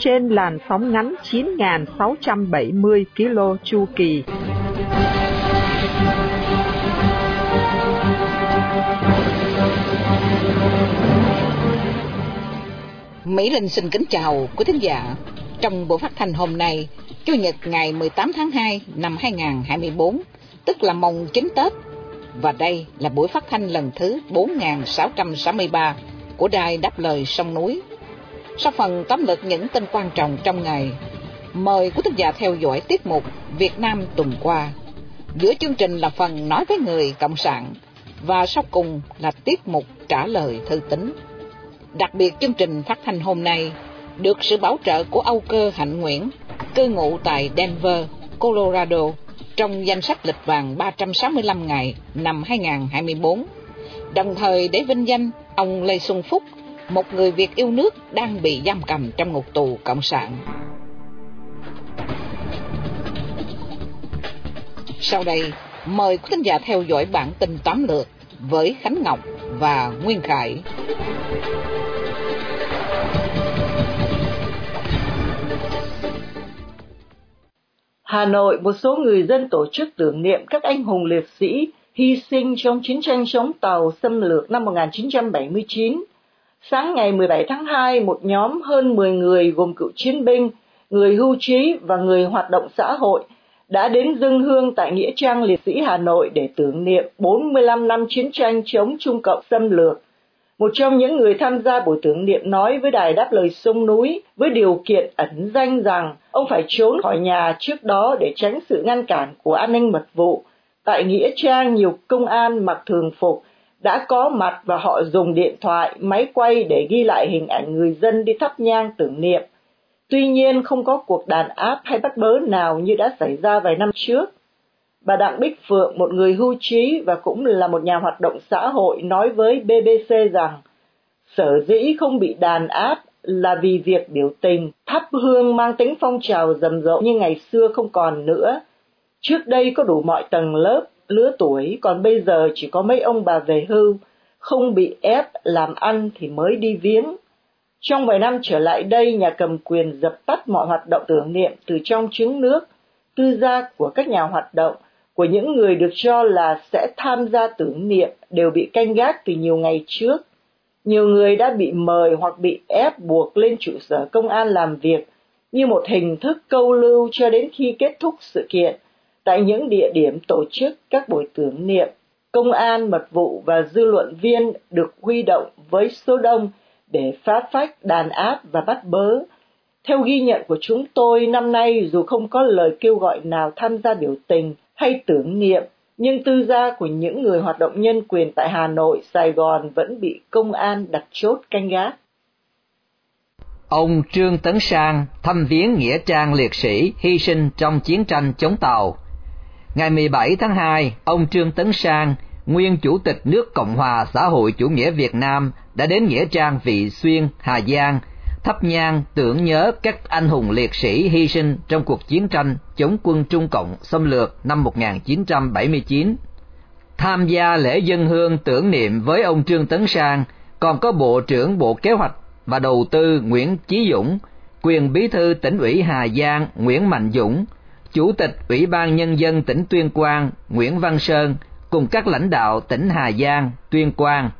Trên làn sóng ngắn 9.670 km chu kỳ. Mỹ Linh xin kính chào quý thính giả. Trong buổi phát thanh hôm nay, Chủ nhật ngày 18 tháng 2 năm 2024, tức là mồng 9 Tết, và đây là buổi phát thanh lần thứ 4663 của Đài Đáp Lời Sông Núi. Sau phần tóm lược những tin quan trọng trong ngày, mời quý thính giả theo dõi tiết mục Việt Nam tuần qua. Giữa chương trình là phần nói với người Cộng sản, và sau cùng là tiết mục trả lời thư tín. Đặc biệt chương trình phát thanh hôm nay được sự bảo trợ của Âu Cơ Hạnh Nguyễn, cư ngụ tại Denver, Colorado, trong danh sách lịch vàng 365 ngày năm 2024, đồng thời để vinh danh ông Lê Xuân Phúc, một người Việt yêu nước đang bị giam cầm trong ngục tù Cộng sản. Sau đây, mời quý khán giả theo dõi bản tin tóm lược với Khánh Ngọc và Nguyên Khải. Hà Nội, một số người dân tổ chức tưởng niệm các anh hùng liệt sĩ hy sinh trong chiến tranh chống tàu xâm lược năm 1979. Sáng ngày 17 tháng 2, một nhóm hơn 10 người gồm cựu chiến binh, người hưu trí và người hoạt động xã hội đã đến dâng hương tại Nghĩa trang Liệt sĩ Hà Nội để tưởng niệm 45 năm chiến tranh chống Trung Cộng xâm lược một trong những người tham gia buổi tưởng niệm nói với đài đáp lời sông núi với điều kiện ẩn danh rằng ông phải trốn khỏi nhà trước đó để tránh sự ngăn cản của an ninh mật vụ. Tại Nghĩa Trang nhiều công an mặc thường phục đã có mặt và họ dùng điện thoại, máy quay để ghi lại hình ảnh người dân đi thắp nhang tưởng niệm. Tuy nhiên không có cuộc đàn áp hay bắt bớ nào như đã xảy ra vài năm trước. Bà Đặng Bích Phượng, một người hưu trí và cũng là một nhà hoạt động xã hội, nói với BBC rằng sở dĩ không bị đàn áp là vì việc biểu tình, thắp hương mang tính phong trào rầm rộ như ngày xưa không còn nữa. Trước đây có đủ mọi tầng lớp, lứa tuổi, còn bây giờ chỉ có mấy ông bà về hưu, không bị ép làm ăn thì mới đi viếng. Trong vài năm trở lại đây, nhà cầm quyền dập tắt mọi hoạt động tưởng niệm từ trong trứng nước, tư gia của các nhà hoạt động – của những người được cho là sẽ tham gia tưởng niệm đều bị canh gác từ nhiều ngày trước. Nhiều người đã bị mời hoặc bị ép buộc lên trụ sở công an làm việc như một hình thức câu lưu cho đến khi kết thúc sự kiện. Tại những địa điểm tổ chức các buổi tưởng niệm, công an, mật vụ và dư luận viên được huy động với số đông để phá phách, đàn áp và bắt bớ. Theo ghi nhận của chúng tôi, năm nay dù không có lời kêu gọi nào tham gia biểu tình, hay tưởng niệm, nhưng tư gia của những người hoạt động nhân quyền tại Hà Nội, Sài Gòn vẫn bị công an đặt chốt canh gác. Ông Trương Tấn Sang thăm viếng Nghĩa trang liệt sĩ hy sinh trong chiến tranh chống Tàu. Ngày 17 tháng 2, ông Trương Tấn Sang, nguyên Chủ tịch nước Cộng hòa xã hội chủ nghĩa Việt Nam, đã đến Nghĩa trang Vị Xuyên, Hà Giang thắp nhang tưởng nhớ các anh hùng liệt sĩ hy sinh trong cuộc chiến tranh chống quân Trung Cộng xâm lược năm 1979. Tham gia lễ dân hương tưởng niệm với ông Trương Tấn Sang còn có Bộ trưởng Bộ Kế hoạch và Đầu tư Nguyễn Chí Dũng, quyền bí thư tỉnh ủy Hà Giang Nguyễn Mạnh Dũng, Chủ tịch Ủy ban Nhân dân tỉnh Tuyên Quang Nguyễn Văn Sơn cùng các lãnh đạo tỉnh Hà Giang, Tuyên Quang.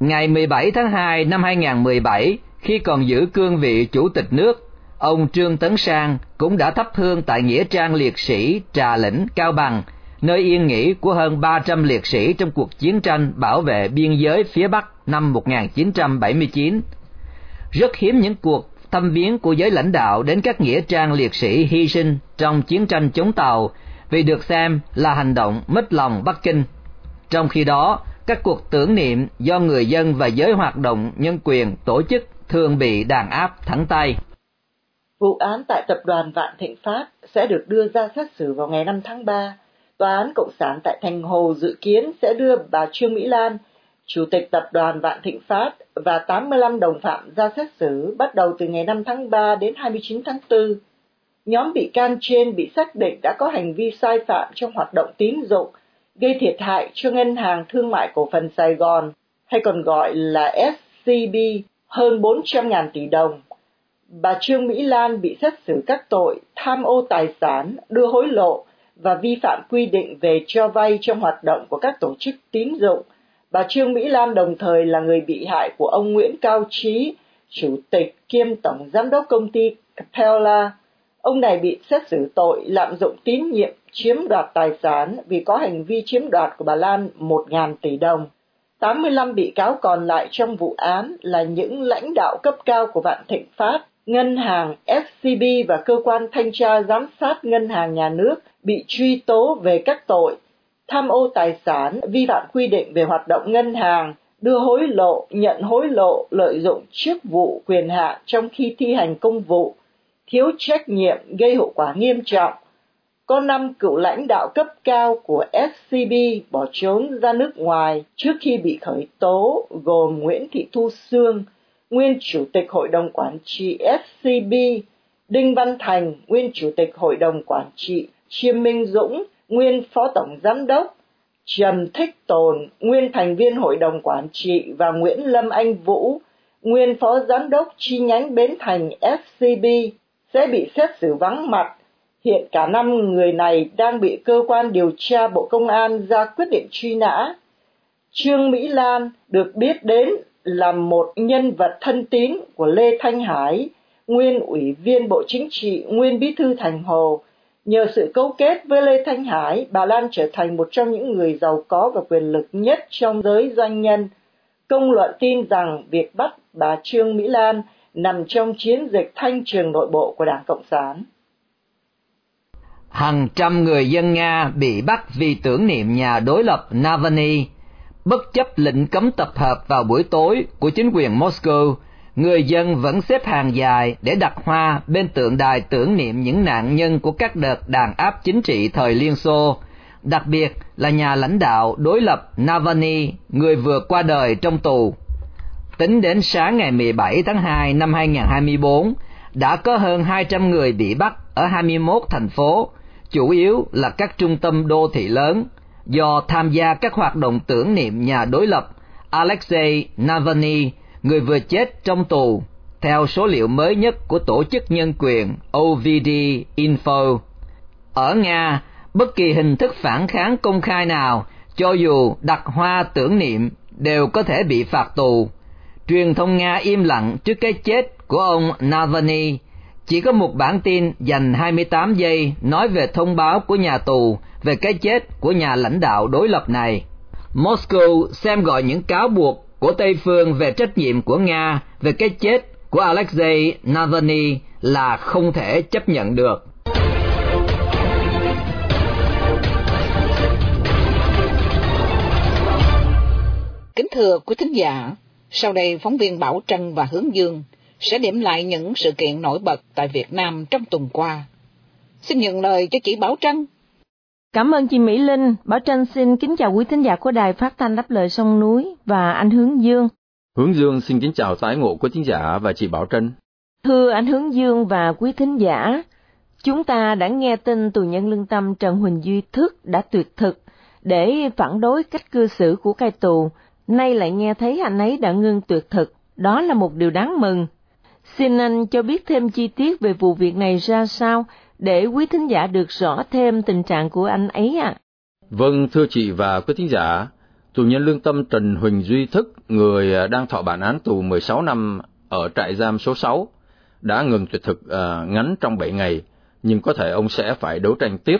Ngày 17 tháng 2 năm 2017, khi còn giữ cương vị chủ tịch nước, ông Trương Tấn Sang cũng đã thắp hương tại Nghĩa trang liệt sĩ Trà Lĩnh, Cao Bằng, nơi yên nghỉ của hơn 300 liệt sĩ trong cuộc chiến tranh bảo vệ biên giới phía Bắc năm 1979. Rất hiếm những cuộc thăm viếng của giới lãnh đạo đến các nghĩa trang liệt sĩ hy sinh trong chiến tranh chống Tàu vì được xem là hành động mất lòng Bắc Kinh. Trong khi đó, các cuộc tưởng niệm do người dân và giới hoạt động nhân quyền tổ chức thường bị đàn áp thẳng tay. Vụ án tại tập đoàn Vạn Thịnh Phát sẽ được đưa ra xét xử vào ngày 5 tháng 3. Tòa án Cộng sản tại Thành Hồ dự kiến sẽ đưa bà Trương Mỹ Lan, Chủ tịch tập đoàn Vạn Thịnh Phát và 85 đồng phạm ra xét xử bắt đầu từ ngày 5 tháng 3 đến 29 tháng 4. Nhóm bị can trên bị xác định đã có hành vi sai phạm trong hoạt động tín dụng, gây thiệt hại cho Ngân hàng Thương mại Cổ phần Sài Gòn, hay còn gọi là SCB, hơn 400.000 tỷ đồng. Bà Trương Mỹ Lan bị xét xử các tội tham ô tài sản, đưa hối lộ và vi phạm quy định về cho vay trong hoạt động của các tổ chức tín dụng. Bà Trương Mỹ Lan đồng thời là người bị hại của ông Nguyễn Cao Trí, chủ tịch kiêm tổng giám đốc công ty Capella. Ông này bị xét xử tội lạm dụng tín nhiệm chiếm đoạt tài sản vì có hành vi chiếm đoạt của bà Lan 1.000 tỷ đồng. 85 bị cáo còn lại trong vụ án là những lãnh đạo cấp cao của Vạn Thịnh Phát, Ngân hàng, SCB và cơ quan thanh tra giám sát ngân hàng nhà nước bị truy tố về các tội tham ô tài sản, vi phạm quy định về hoạt động ngân hàng, đưa hối lộ, nhận hối lộ, lợi dụng chức vụ quyền hạn trong khi thi hành công vụ, thiếu trách nhiệm gây hậu quả nghiêm trọng. Có năm cựu lãnh đạo cấp cao của SCB bỏ trốn ra nước ngoài trước khi bị khởi tố, gồm Nguyễn Thị Thu Sương, nguyên chủ tịch hội đồng quản trị SCB, Đinh Văn Thành, nguyên chủ tịch hội đồng quản trị, Chiêm Minh Dũng, nguyên phó tổng giám đốc, Trần Thích Tồn, nguyên thành viên hội đồng quản trị và Nguyễn Lâm Anh Vũ, nguyên phó giám đốc chi nhánh Bến Thành FCB sẽ bị xét xử vắng mặt. Hiện cả năm người này đang bị cơ quan điều tra Bộ Công an ra quyết định truy nã. Trương Mỹ Lan được biết đến là một nhân vật thân tín của Lê Thanh Hải, nguyên ủy viên Bộ Chính trị, nguyên bí thư Thành Hồ. Nhờ sự cấu kết với Lê Thanh Hải, bà Lan trở thành một trong những người giàu có và quyền lực nhất trong giới doanh nhân. Công luận tin rằng việc bắt bà Trương Mỹ Lan nằm trong chiến dịch thanh trường nội bộ của Đảng Cộng sản. Hàng trăm người dân Nga bị bắt vì tưởng niệm nhà đối lập Navalny bất chấp lệnh cấm tập hợp vào buổi tối của chính quyền Moscow, người dân vẫn xếp hàng dài để đặt hoa bên tượng đài tưởng niệm những nạn nhân của các đợt đàn áp chính trị thời Liên Xô, đặc biệt là nhà lãnh đạo đối lập Navalny, người vừa qua đời trong tù. Tính đến sáng ngày 17 tháng 2 năm 2024, đã có hơn 200 người bị bắt ở 21 thành phố, chủ yếu là các trung tâm đô thị lớn, do tham gia các hoạt động tưởng niệm nhà đối lập Alexei Navalny, người vừa chết trong tù, theo số liệu mới nhất của Tổ chức Nhân quyền OVD Info. Ở Nga, bất kỳ hình thức phản kháng công khai nào, cho dù đặt hoa tưởng niệm, đều có thể bị phạt tù. Truyền thông Nga im lặng trước cái chết của ông Navalny. Chỉ có một bản tin dành 28 giây nói về thông báo của nhà tù về cái chết của nhà lãnh đạo đối lập này. Moscow xem gọi những cáo buộc của Tây phương về trách nhiệm của Nga về cái chết của Alexei Navalny là không thể chấp nhận được. Kính thưa quý thính giả, sau đây phóng viên Bảo Trân và Hướng Dương sẽ điểm lại những sự kiện nổi bật tại Việt Nam trong tuần qua. Xin nhận lời cho chị Bảo Trân. Cảm ơn chị Mỹ Linh. Bảo Trân xin kính chào quý thính giả của đài phát thanh đáp lời sông núi và anh Hướng Dương. Hướng Dương xin kính chào tái ngộ của thính giả và chị Bảo Trân. Thưa anh Hướng Dương và quý thính giả, chúng ta đã nghe tin tù nhân lương tâm Trần Huỳnh Duy Thức đã tuyệt thực để phản đối cách cư xử của cai tù, nay lại nghe thấy anh ấy đã ngưng tuyệt thực, đó là một điều đáng mừng. Xin anh cho biết thêm chi tiết về vụ việc này ra sao để quý thính giả được rõ thêm tình trạng của anh ấy ạ. À? Vâng, thưa chị và quý thính giả, tù nhân lương tâm Trần Huỳnh Duy Thức, người à, đang thọ bản án tù 16 năm ở trại giam số 6, đã ngừng tuyệt thực uh, ngắn trong 7 ngày, nhưng có thể ông sẽ phải đấu tranh tiếp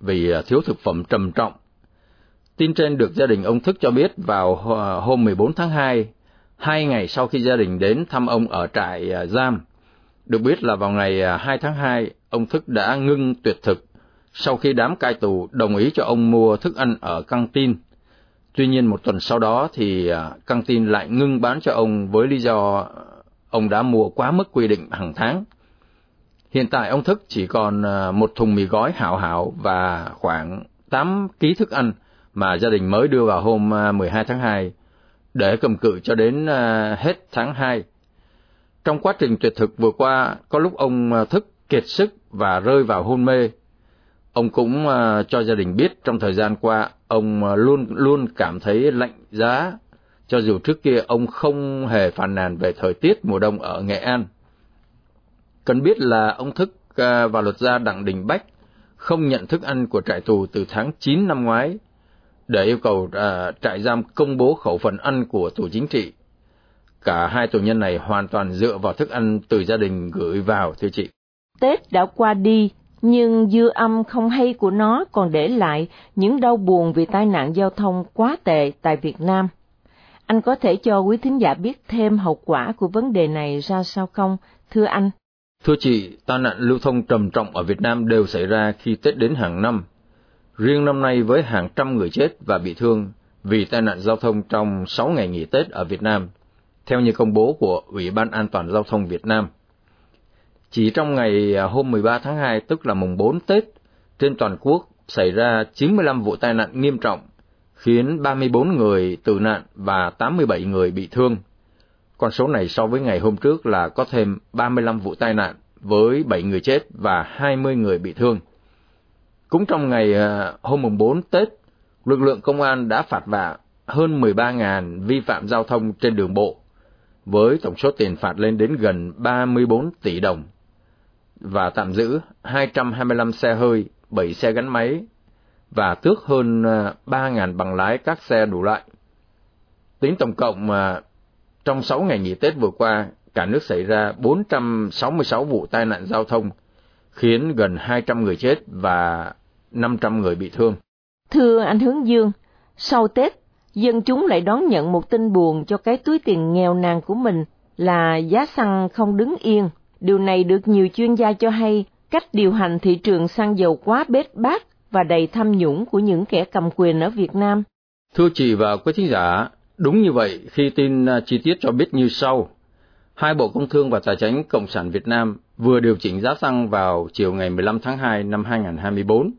vì à, thiếu thực phẩm trầm trọng. Tin trên được gia đình ông Thức cho biết vào hôm 14 tháng 2, hai ngày sau khi gia đình đến thăm ông ở trại giam. Được biết là vào ngày à, 2 tháng 2, ông Thức đã ngưng tuyệt thực sau khi đám cai tù đồng ý cho ông mua thức ăn ở căng tin. Tuy nhiên một tuần sau đó thì à, căng tin lại ngưng bán cho ông với lý do ông đã mua quá mức quy định hàng tháng. Hiện tại ông Thức chỉ còn à, một thùng mì gói hảo hảo và khoảng 8 ký thức ăn mà gia đình mới đưa vào hôm 12 tháng 2 để cầm cự cho đến hết tháng 2. Trong quá trình tuyệt thực vừa qua, có lúc ông ờ, Thức kiệt sức và rơi vào hôn mê. Ông cũng ờ, cho gia đình biết trong thời gian qua ông ờ, luôn luôn cảm thấy lạnh giá, cho dù trước kia ông không hề phàn nàn về thời tiết mùa đông ở Nghệ An. Cần biết là ông Thức và luật gia Đặng Đình Bách không nhận thức ăn của trại tù từ tháng 9 năm ngoái để yêu cầu trại giam công bố khẩu phần ăn của tù chính trị. Cả hai tù nhân này hoàn toàn dựa vào thức ăn từ gia đình gửi vào, thưa chị. Tết đã qua đi, nhưng dư âm không hay của nó còn để lại những đau buồn vì tai nạn giao thông quá tệ tại Việt Nam. Anh có thể cho quý thính giả biết thêm hậu quả của vấn đề này ra sao không, thưa anh? Thưa chị, tai nạn lưu thông trầm trọng ở Việt Nam đều xảy ra khi Tết đến hàng năm. Riêng năm nay với hàng trăm người chết và bị thương vì tai nạn giao thông trong 6 ngày nghỉ Tết ở Việt Nam, theo như công bố của Ủy ban An toàn Giao thông Việt Nam. Chỉ trong ngày à, hôm 13 tháng 2, tức là mùng 4 Tết, trên toàn quốc xảy ra 95 vụ tai nạn nghiêm trọng, khiến 34 người tử nạn và 87 người bị thương. Con số này so với ngày hôm trước là có thêm 35 vụ tai nạn với 7 người chết và 20 người bị thương. Cũng trong ngày à, hôm mùng 4 Tết, lực lượng công an đã phạt vạ hơn 13.000 vi phạm giao thông trên đường bộ, với tổng số tiền phạt lên đến gần 34 tỷ đồng, và tạm giữ 225 xe hơi, 7 xe gắn máy, và tước hơn à, 3.000 bằng lái các xe đủ loại. Tính tổng cộng mà trong 6 ngày nghỉ Tết vừa qua, cả nước xảy ra 466 vụ tai nạn giao thông, khiến gần 200 người chết và 500 người bị thương. Thưa anh Hướng Dương, sau Tết, dân chúng lại đón nhận một tin buồn cho cái túi tiền nghèo nàn của mình là giá xăng không đứng yên. Điều này được nhiều chuyên gia cho hay cách điều hành thị trường xăng dầu quá bết bát và đầy tham nhũng của những kẻ cầm quyền ở Việt Nam. Thưa chị và quý thính giả, đúng như vậy khi tin à, chi tiết cho biết như sau. Hai Bộ Công Thương và Tài chính Cộng sản Việt Nam vừa điều chỉnh giá xăng vào chiều ngày 15 tháng 2 năm 2024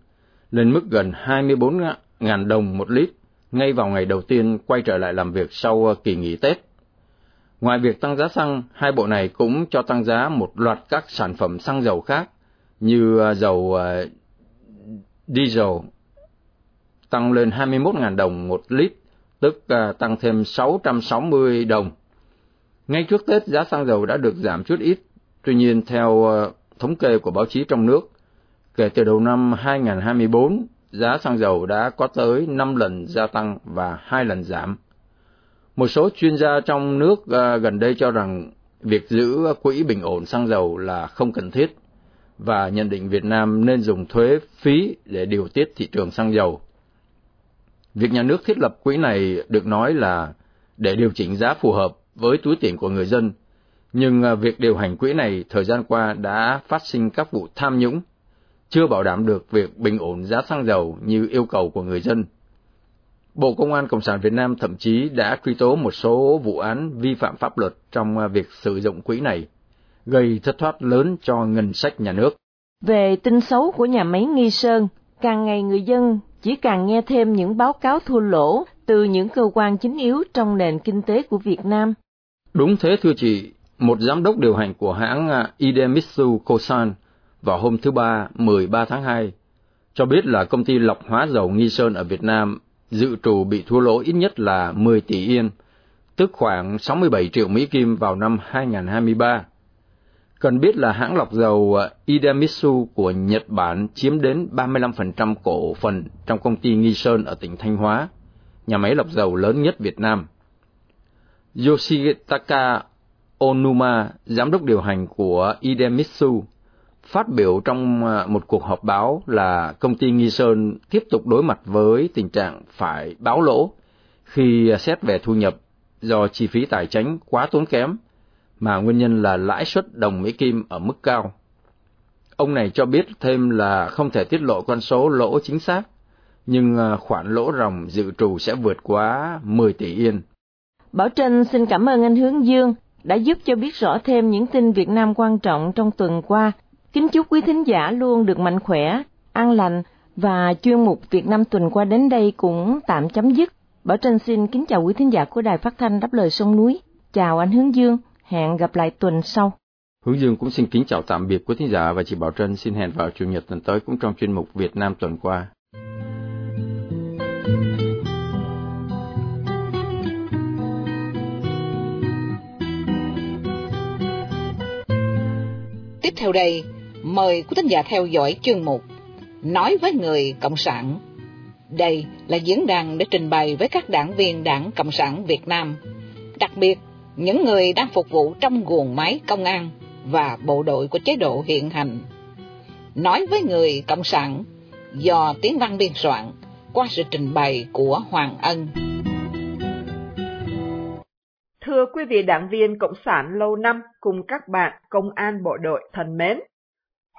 lên mức gần 24.000 đồng một lít ngay vào ngày đầu tiên quay trở lại làm việc sau ờ, kỳ nghỉ Tết. Ngoài việc tăng giá xăng, hai bộ này cũng cho tăng giá một loạt các sản phẩm xăng dầu khác như ờ, dầu ờ, diesel tăng lên 21.000 đồng một lít, tức tăng thêm 660 đồng. Ngay trước Tết, giá xăng dầu đã được giảm chút ít, tuy nhiên theo thống kê của báo chí trong nước, kể từ đầu năm 2024, giá xăng dầu đã có tới 5 lần gia tăng và 2 lần giảm. Một số chuyên gia trong nước à, gần đây cho rằng việc giữ quỹ bình ổn xăng dầu là không cần thiết và nhận định Việt Nam nên dùng thuế phí để điều tiết thị trường xăng dầu. Việc nhà nước thiết lập quỹ này được nói là để điều chỉnh giá phù hợp với túi tiền của người dân, nhưng à, việc điều hành quỹ này thời gian qua đã phát sinh các vụ tham nhũng, chưa bảo đảm được việc bình ổn giá xăng dầu như yêu cầu của người dân. Bộ Công an Cộng sản Việt Nam thậm chí đã truy tố một số vụ án vi phạm pháp luật trong à, việc sử dụng quỹ này gây thất thoát lớn cho ngân sách nhà nước. Về tin xấu của nhà máy Nghi Sơn, càng ngày người dân chỉ càng nghe thêm những báo cáo thua lỗ từ những cơ quan chính yếu trong nền kinh tế của Việt Nam. Đúng thế thưa chị, một giám đốc điều hành của hãng à, Idemitsu Kosan vào hôm thứ Ba 13 tháng 2 cho biết là công ty lọc hóa dầu Nghi Sơn ở Việt Nam dự trù bị thua lỗ ít nhất là 10 tỷ yên, tức khoảng 67 triệu Mỹ Kim vào năm 2023. Cần biết là hãng lọc dầu ờ, Idemitsu của Nhật Bản chiếm đến 35% cổ phần trong công ty Nghi Sơn ở tỉnh Thanh Hóa, nhà máy lọc dầu lớn nhất Việt Nam. Yoshitaka Onuma, giám đốc điều hành của Idemitsu, phát biểu trong ờ, một cuộc họp báo là công ty Nghi Sơn tiếp tục đối mặt với tình trạng phải báo lỗ khi ờ, xét về thu nhập do chi phí tài chính quá tốn kém mà nguyên nhân là lãi suất đồng Mỹ Kim ở mức cao. Ông này cho biết thêm là không thể tiết lộ con số lỗ chính xác, nhưng ờ, khoản lỗ ròng dự trù sẽ vượt quá 10 tỷ yên. Bảo Trân xin cảm ơn anh Hướng Dương đã giúp cho biết rõ thêm những tin Việt Nam quan trọng trong tuần qua Kính chúc quý thính giả luôn được mạnh khỏe, an lành và chuyên mục Việt Nam tuần qua đến đây cũng tạm chấm dứt. Bảo Trân xin kính chào quý thính giả của Đài Phát thanh Đáp lời sông núi. Chào anh Hướng Dương, hẹn gặp lại tuần sau. Hướng Dương cũng xin kính chào tạm biệt quý thính giả và chị Bảo Trân xin hẹn vào chủ nhật tuần tới cũng trong chuyên mục Việt Nam tuần qua. Tiếp theo đây, mời quý thính giả theo dõi chương mục Nói với người Cộng sản. Đây là diễn đàn để trình bày với các đảng viên Đảng Cộng sản Việt Nam, đặc biệt những người đang phục vụ trong guồng máy công an và bộ đội của chế độ hiện hành. Nói với người Cộng sản do tiếng văn biên soạn qua sự trình bày của Hoàng Ân. Thưa quý vị đảng viên Cộng sản lâu năm cùng các bạn công an bộ đội thân mến,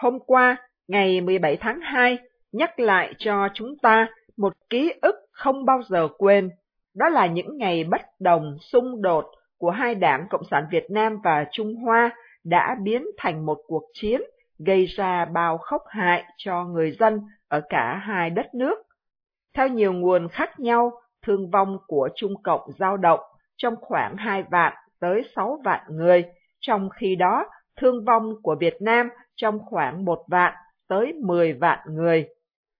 hôm qua, ngày 17 tháng 2, nhắc lại cho chúng ta một ký ức không bao giờ quên. Đó là những ngày bất đồng, xung đột của hai đảng Cộng sản Việt Nam và Trung Hoa đã biến thành một cuộc chiến gây ra bao khốc hại cho người dân ở cả hai đất nước. Theo nhiều nguồn khác nhau, thương vong của Trung Cộng dao động trong khoảng 2 vạn tới 6 vạn người, trong khi đó thương vong của Việt Nam trong khoảng một vạn tới 10 vạn người.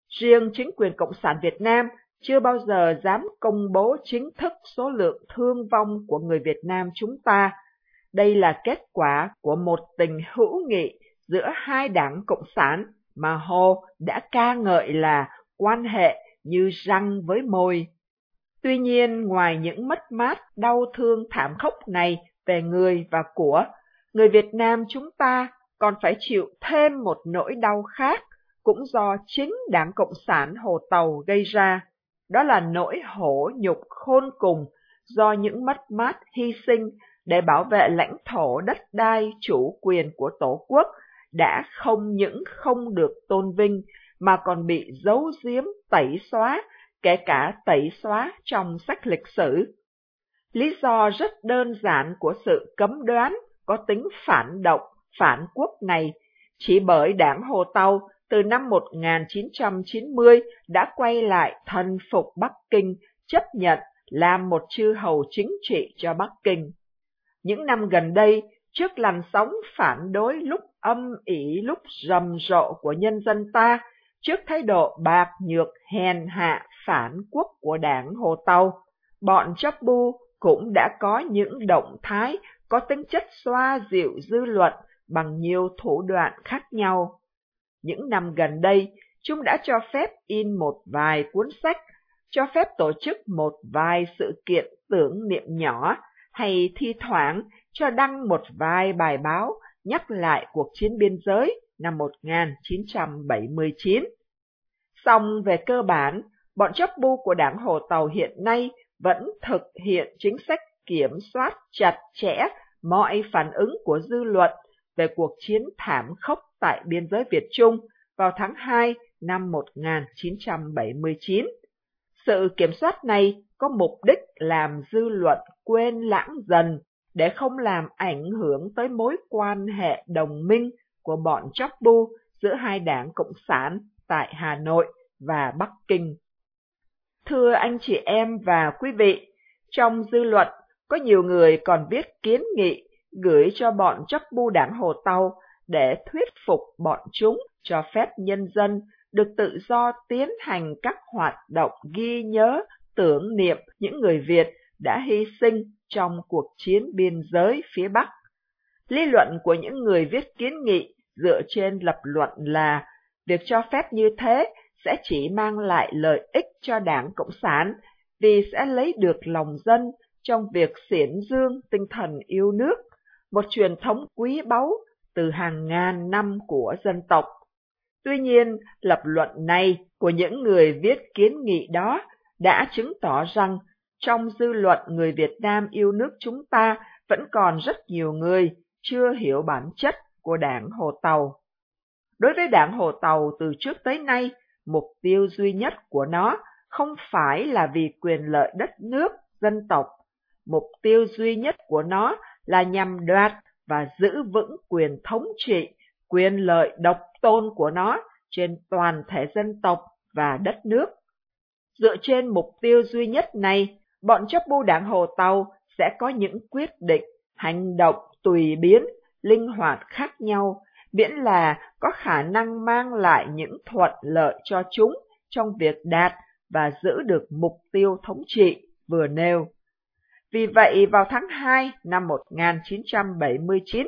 Riêng chính quyền Cộng sản Việt Nam chưa bao giờ dám công bố chính thức số lượng thương vong của người Việt Nam chúng ta. Đây là kết quả của một tình hữu nghị giữa hai đảng Cộng sản mà Hồ đã ca ngợi là quan hệ như răng với môi. Tuy nhiên, ngoài những mất mát, đau thương thảm khốc này về người và của, người Việt Nam chúng ta còn phải chịu thêm một nỗi đau khác, cũng do chính Đảng Cộng sản Hồ Tàu gây ra. Đó là nỗi hổ nhục khôn cùng do những mất mát hy sinh để bảo vệ lãnh thổ đất đai chủ quyền của Tổ quốc đã không những không được tôn vinh mà còn bị giấu giếm tẩy xóa kể cả tẩy xóa trong sách lịch sử. Lý do rất đơn giản của sự cấm đoán có tính phản động, phản quốc này chỉ bởi đảng Hồ Tàu từ năm 1990 đã quay lại thần phục Bắc Kinh, chấp nhận làm một chư hầu chính trị cho Bắc Kinh. Những năm gần đây, trước làn sóng phản đối lúc âm ỉ lúc rầm rộ của nhân dân ta, trước thái độ bạc nhược hèn hạ phản quốc của đảng Hồ Tàu, bọn chấp bu cũng đã có những động thái có tính chất xoa dịu dư luận bằng nhiều thủ đoạn khác nhau. Những năm gần đây, chúng đã cho phép in một vài cuốn sách, cho phép tổ chức một vài sự kiện tưởng niệm nhỏ, hay thi thoảng cho đăng một vài bài báo nhắc lại cuộc chiến biên giới năm 1979. Song về cơ bản, bọn chấp bu của đảng Hồ Tàu hiện nay vẫn thực hiện chính sách kiểm soát chặt chẽ mọi phản ứng của dư luận về cuộc chiến thảm khốc tại biên giới Việt Trung vào tháng 2 năm 1979. Sự kiểm soát này có mục đích làm dư luận quên lãng dần để không làm ảnh hưởng tới mối quan hệ đồng minh của bọn chóc bu giữa hai đảng Cộng sản tại Hà Nội và Bắc Kinh. Thưa anh chị em và quý vị, trong dư luận có nhiều người còn viết kiến nghị gửi cho bọn chấp bu đảng Hồ Tàu để thuyết phục bọn chúng cho phép nhân dân được tự do tiến hành các hoạt động ghi nhớ, tưởng niệm những người Việt đã hy sinh trong cuộc chiến biên giới phía Bắc. Lý luận của những người viết kiến nghị dựa trên lập luận là việc cho phép như thế sẽ chỉ mang lại lợi ích cho Đảng Cộng sản vì sẽ lấy được lòng dân trong việc xiển dương tinh thần yêu nước, một truyền thống quý báu từ hàng ngàn năm của dân tộc. Tuy nhiên, lập luận này của những người viết kiến nghị đó đã chứng tỏ rằng trong dư luận người Việt Nam yêu nước chúng ta vẫn còn rất nhiều người chưa hiểu bản chất của đảng Hồ Tàu. Đối với đảng Hồ Tàu từ trước tới nay, mục tiêu duy nhất của nó không phải là vì quyền lợi đất nước, dân tộc. Mục tiêu duy nhất của nó là nhằm đoạt và giữ vững quyền thống trị quyền lợi độc tôn của nó trên toàn thể dân tộc và đất nước. Dựa trên mục tiêu duy nhất này, bọn chấp bu đảng Hồ Tàu sẽ có những quyết định, hành động tùy biến, linh hoạt khác nhau, miễn là có khả năng mang lại những thuận lợi cho chúng trong việc đạt và giữ được mục tiêu thống trị vừa nêu. Vì vậy, vào tháng 2 năm 1979,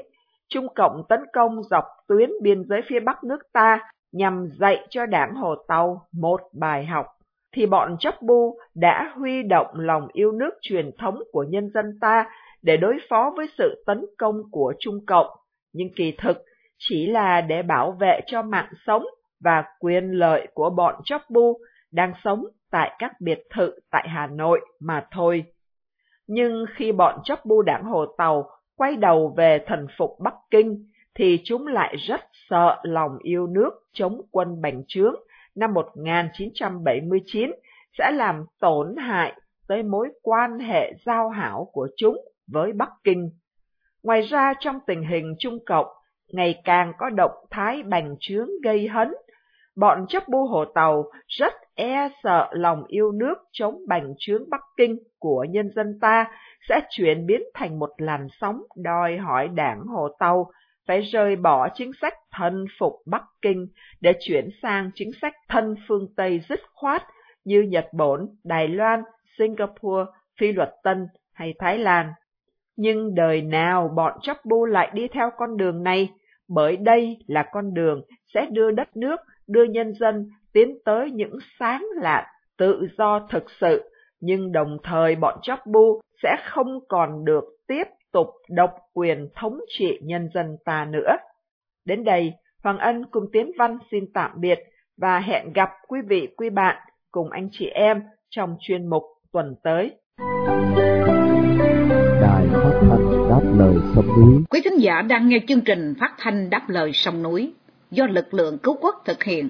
Trung Cộng tấn công dọc tuyến biên giới phía Bắc nước ta nhằm dạy cho đảng Hồ Tàu một bài học, thì bọn chấp bu đã huy động lòng yêu nước truyền thống của nhân dân ta để đối phó với sự tấn công của Trung Cộng, nhưng kỳ thực chỉ là để bảo vệ cho mạng sống và quyền lợi của bọn chóc bu đang sống tại các biệt thự tại Hà Nội mà thôi. Nhưng khi bọn chấp bu đảng Hồ Tàu quay đầu về thần phục Bắc Kinh, thì chúng lại rất sợ lòng yêu nước chống quân bành trướng năm 1979 sẽ làm tổn hại tới mối quan hệ giao hảo của chúng với Bắc Kinh. Ngoài ra trong tình hình Trung Cộng, ngày càng có động thái bành trướng gây hấn, bọn chấp bu hồ tàu rất e sợ lòng yêu nước chống bành trướng Bắc Kinh của nhân dân ta sẽ chuyển biến thành một làn sóng đòi hỏi đảng Hồ Tàu phải rời bỏ chính sách thân phục Bắc Kinh để chuyển sang chính sách thân phương Tây dứt khoát như Nhật Bản, Đài Loan, Singapore, Phi Luật Tân hay Thái Lan. Nhưng đời nào bọn chấp bu lại đi theo con đường này, bởi đây là con đường sẽ đưa đất nước, đưa nhân dân tiến tới những sáng lạn, tự do thực sự, nhưng đồng thời bọn chấp bu sẽ không còn được tiếp tục độc quyền thống trị nhân dân ta nữa. Đến đây, Hoàng Ân cùng Tiến Văn xin tạm biệt và hẹn gặp quý vị quý bạn cùng anh chị em trong chuyên mục tuần tới. Đài phát thanh đáp lời sông núi. Quý thính giả đang nghe chương trình phát thanh đáp lời sông núi do lực lượng cứu quốc thực hiện.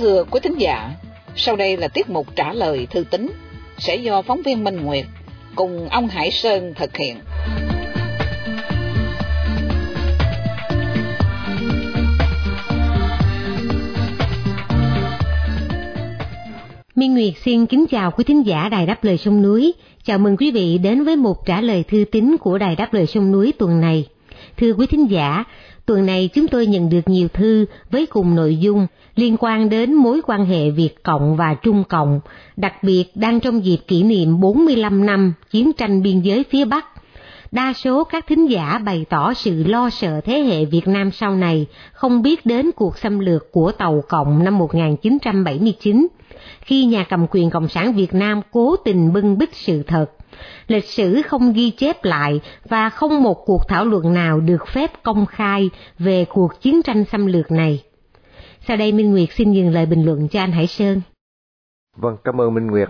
Thưa quý thính giả, sau đây là tiết mục trả lời thư tín sẽ do phóng viên Minh Nguyệt cùng ông Hải Sơn thực hiện. Minh Nguyệt xin kính chào quý thính giả Đài Đáp Lời Sông Núi. Chào mừng quý vị đến với một trả lời thư tín của Đài Đáp Lời Sông Núi tuần này. Thưa quý thính giả, tuần này chúng tôi nhận được nhiều thư với cùng nội dung liên quan đến mối quan hệ Việt Cộng và Trung Cộng, đặc biệt đang trong dịp kỷ niệm 45 năm chiến tranh biên giới phía Bắc. Đa số các thính giả bày tỏ sự lo sợ thế hệ Việt Nam sau này không biết đến cuộc xâm lược của Tàu Cộng năm 1979, khi nhà cầm quyền Cộng sản Việt Nam cố tình bưng bít sự thật lịch sử không ghi chép lại và không một cuộc thảo luận nào được phép công khai về cuộc chiến tranh xâm lược này. Sau đây Minh Nguyệt xin dừng lời bình luận cho anh Hải Sơn. Vâng, cảm ơn Minh Nguyệt.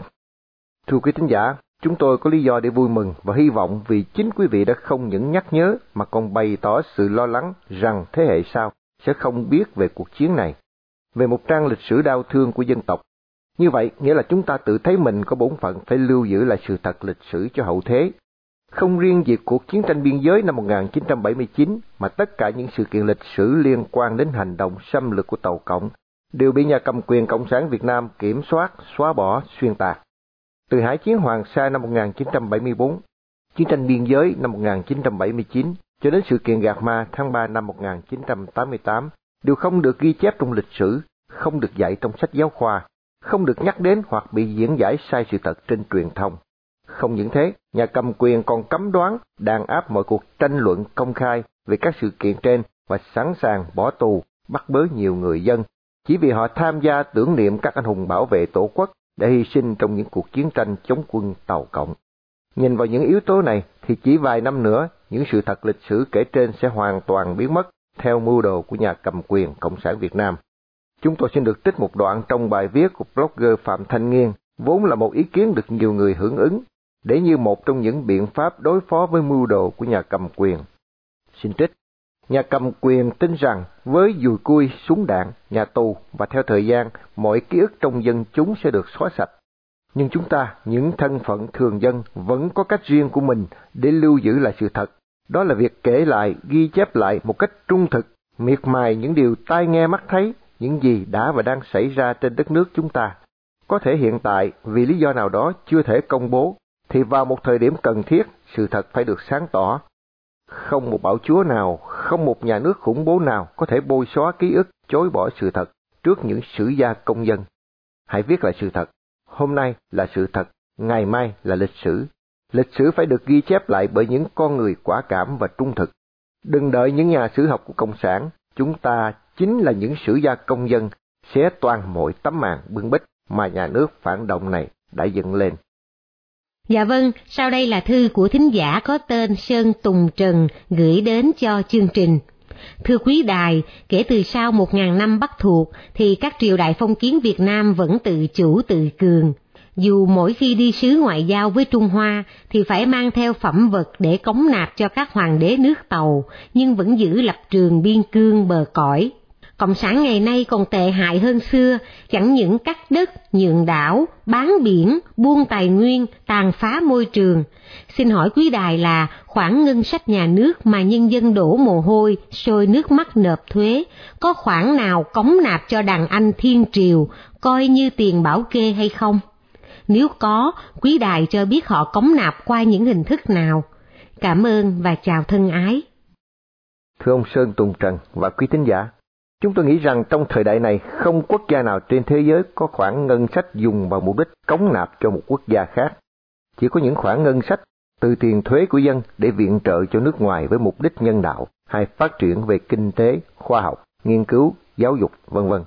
Thưa quý thính giả, chúng tôi có lý do để vui mừng và hy vọng vì chính quý vị đã không những nhắc nhớ mà còn bày tỏ sự lo lắng rằng thế hệ sau sẽ không biết về cuộc chiến này, về một trang lịch sử đau thương của dân tộc như vậy, nghĩa là chúng ta tự thấy mình có bổn phận phải lưu giữ lại sự thật lịch sử cho hậu thế. Không riêng việc cuộc chiến tranh biên giới năm 1979, mà tất cả những sự kiện lịch sử liên quan đến hành động xâm lược của Tàu Cộng đều bị nhà cầm quyền Cộng sản Việt Nam kiểm soát, xóa bỏ, xuyên tạc. Từ Hải chiến Hoàng Sa năm 1974, chiến tranh biên giới năm 1979 cho đến sự kiện Gạt Ma tháng 3 năm 1988 đều không được ghi chép trong lịch sử, không được dạy trong sách giáo khoa, không được nhắc đến hoặc bị diễn giải sai sự thật trên truyền thông. Không những thế, nhà cầm quyền còn cấm đoán, đàn áp mọi cuộc tranh luận công khai về các sự kiện trên và sẵn sàng bỏ tù, bắt bớ nhiều người dân, chỉ vì họ tham gia tưởng niệm các anh hùng bảo vệ tổ quốc đã hy sinh trong những cuộc chiến tranh chống quân Tàu Cộng. Nhìn vào những yếu tố này thì chỉ vài năm nữa, những sự thật lịch sử kể trên sẽ hoàn toàn biến mất theo mưu đồ của nhà cầm quyền Cộng sản Việt Nam. Chúng tôi xin được trích một đoạn trong bài viết của blogger Phạm Thanh Nghiên, vốn là một ý kiến được nhiều người hưởng ứng, để như một trong những biện pháp đối phó với mưu đồ của nhà cầm quyền. Xin trích. Nhà cầm quyền tin rằng với dùi cui, súng đạn, nhà tù và theo thời gian, mọi ký ức trong dân chúng sẽ được xóa sạch. Nhưng chúng ta, những thân phận thường dân, vẫn có cách riêng của mình để lưu giữ lại sự thật. Đó là việc kể lại, ghi chép lại một cách trung thực, miệt mài những điều tai nghe mắt thấy, những gì đã và đang xảy ra trên đất nước chúng ta. Có thể hiện tại, vì lý do nào đó chưa thể công bố, thì vào một thời điểm cần thiết, sự thật phải được sáng tỏ. Không một bảo chúa nào, không một nhà nước khủng bố nào có thể bôi xóa ký ức, chối bỏ sự thật trước những sử gia công dân. Hãy viết lại sự thật. Hôm nay là sự thật, ngày mai là lịch sử. Lịch sử phải được ghi chép lại bởi những con người quả cảm và trung thực. Đừng đợi những nhà sử học của Cộng sản, chúng ta chính là những sử gia công dân, xé toàn mọi tấm màn bưng bích mà nhà nước phản động này đã dựng lên. Dạ vâng, sau đây là thư của thính giả có tên Sơn Tùng Trần gửi đến cho chương trình. Thưa quý đài, kể từ sau một ngàn năm bắt thuộc thì các triều đại phong kiến Việt Nam vẫn tự chủ tự cường. Dù mỗi khi đi sứ ngoại giao với Trung Hoa thì phải mang theo phẩm vật để cống nạp cho các hoàng đế nước Tàu, nhưng vẫn giữ lập trường biên cương bờ cõi. Cộng sản ngày nay còn tệ hại hơn xưa, chẳng những cắt đất, nhượng đảo, bán biển, buôn tài nguyên, tàn phá môi trường. Xin hỏi quý đài là khoản ngân sách nhà nước mà nhân dân đổ mồ hôi, sôi nước mắt nộp thuế, có khoản nào cống nạp cho đàn anh thiên triều, coi như tiền bảo kê hay không? Nếu có, quý đài cho biết họ cống nạp qua những hình thức nào. Cảm ơn và chào thân ái. Thưa ông Sơn Tùng Trần và quý tín giả, Chúng tôi nghĩ rằng trong thời đại này không quốc gia nào trên thế giới có khoản ngân sách dùng vào mục đích cống nạp cho một quốc gia khác. Chỉ có những khoản ngân sách từ tiền thuế của dân để viện trợ cho nước ngoài với mục đích nhân đạo hay phát triển về kinh tế, khoa học, nghiên cứu, giáo dục, vân vân.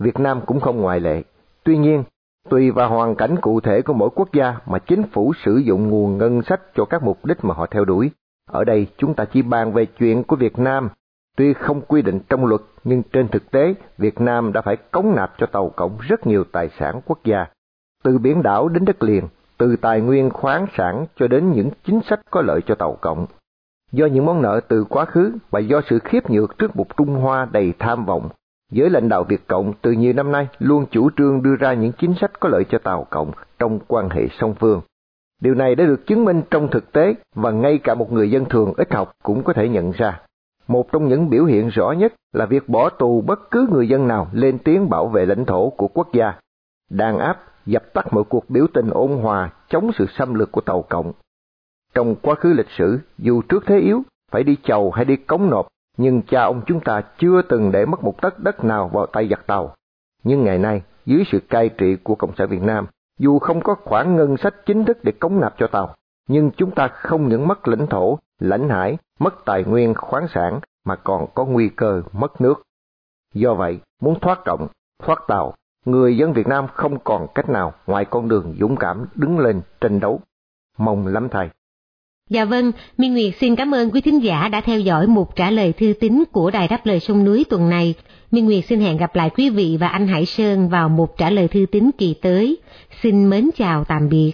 Việt Nam cũng không ngoại lệ. Tuy nhiên, tùy vào hoàn cảnh cụ thể của mỗi quốc gia mà chính phủ sử dụng nguồn ngân sách cho các mục đích mà họ theo đuổi. Ở đây chúng ta chỉ bàn về chuyện của Việt Nam Tuy không quy định trong luật, nhưng trên thực tế, Việt Nam đã phải cống nạp cho tàu cộng rất nhiều tài sản quốc gia, từ biển đảo đến đất liền, từ tài nguyên khoáng sản cho đến những chính sách có lợi cho tàu cộng. Do những món nợ từ quá khứ và do sự khiếp nhược trước một Trung Hoa đầy tham vọng, giới lãnh đạo Việt Cộng từ nhiều năm nay luôn chủ trương đưa ra những chính sách có lợi cho tàu cộng trong quan hệ song phương. Điều này đã được chứng minh trong thực tế và ngay cả một người dân thường ít học cũng có thể nhận ra. Một trong những biểu hiện rõ nhất là việc bỏ tù bất cứ người dân nào lên tiếng bảo vệ lãnh thổ của quốc gia, đàn áp, dập tắt mọi cuộc biểu tình ôn hòa chống sự xâm lược của Tàu Cộng. Trong quá khứ lịch sử, dù trước thế yếu, phải đi chầu hay đi cống nộp, nhưng cha ông chúng ta chưa từng để mất một tấc đất nào vào tay giặc Tàu. Nhưng ngày nay, dưới sự cai trị của Cộng sản Việt Nam, dù không có khoản ngân sách chính thức để cống nạp cho Tàu, nhưng chúng ta không những mất lãnh thổ, lãnh hải, mất tài nguyên khoáng sản mà còn có nguy cơ mất nước. Do vậy, muốn thoát cộng, thoát tàu, người dân Việt Nam không còn cách nào ngoài con đường dũng cảm đứng lên tranh đấu. Mong lắm thầy. Dạ vâng, Minh Nguyệt xin cảm ơn quý thính giả đã theo dõi một trả lời thư tín của Đài Đáp Lời Sông Núi tuần này. Minh Nguyệt xin hẹn gặp lại quý vị và anh Hải Sơn vào một trả lời thư tín kỳ tới. Xin mến chào tạm biệt.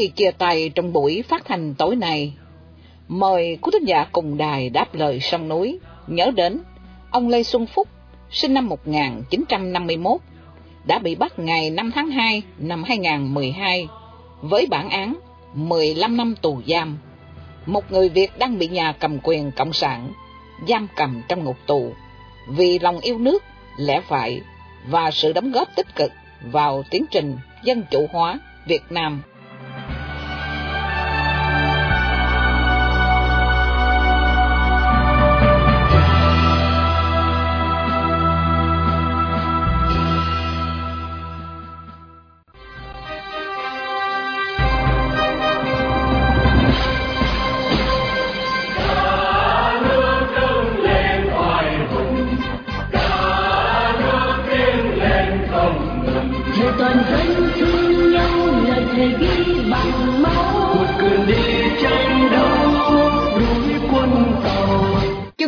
Khi chia tay trong buổi phát hành tối nay, mời quý thính giả cùng đài đáp lời sông núi. Nhớ đến ông Lê Xuân Phúc, sinh năm 1951, đã bị bắt ngày 5 tháng 2 năm 2012 với bản án 15 năm tù giam. Một người Việt đang bị nhà cầm quyền Cộng sản giam cầm trong ngục tù. Vì lòng yêu nước, lẽ phải và sự đóng góp tích cực vào tiến trình dân chủ hóa Việt Nam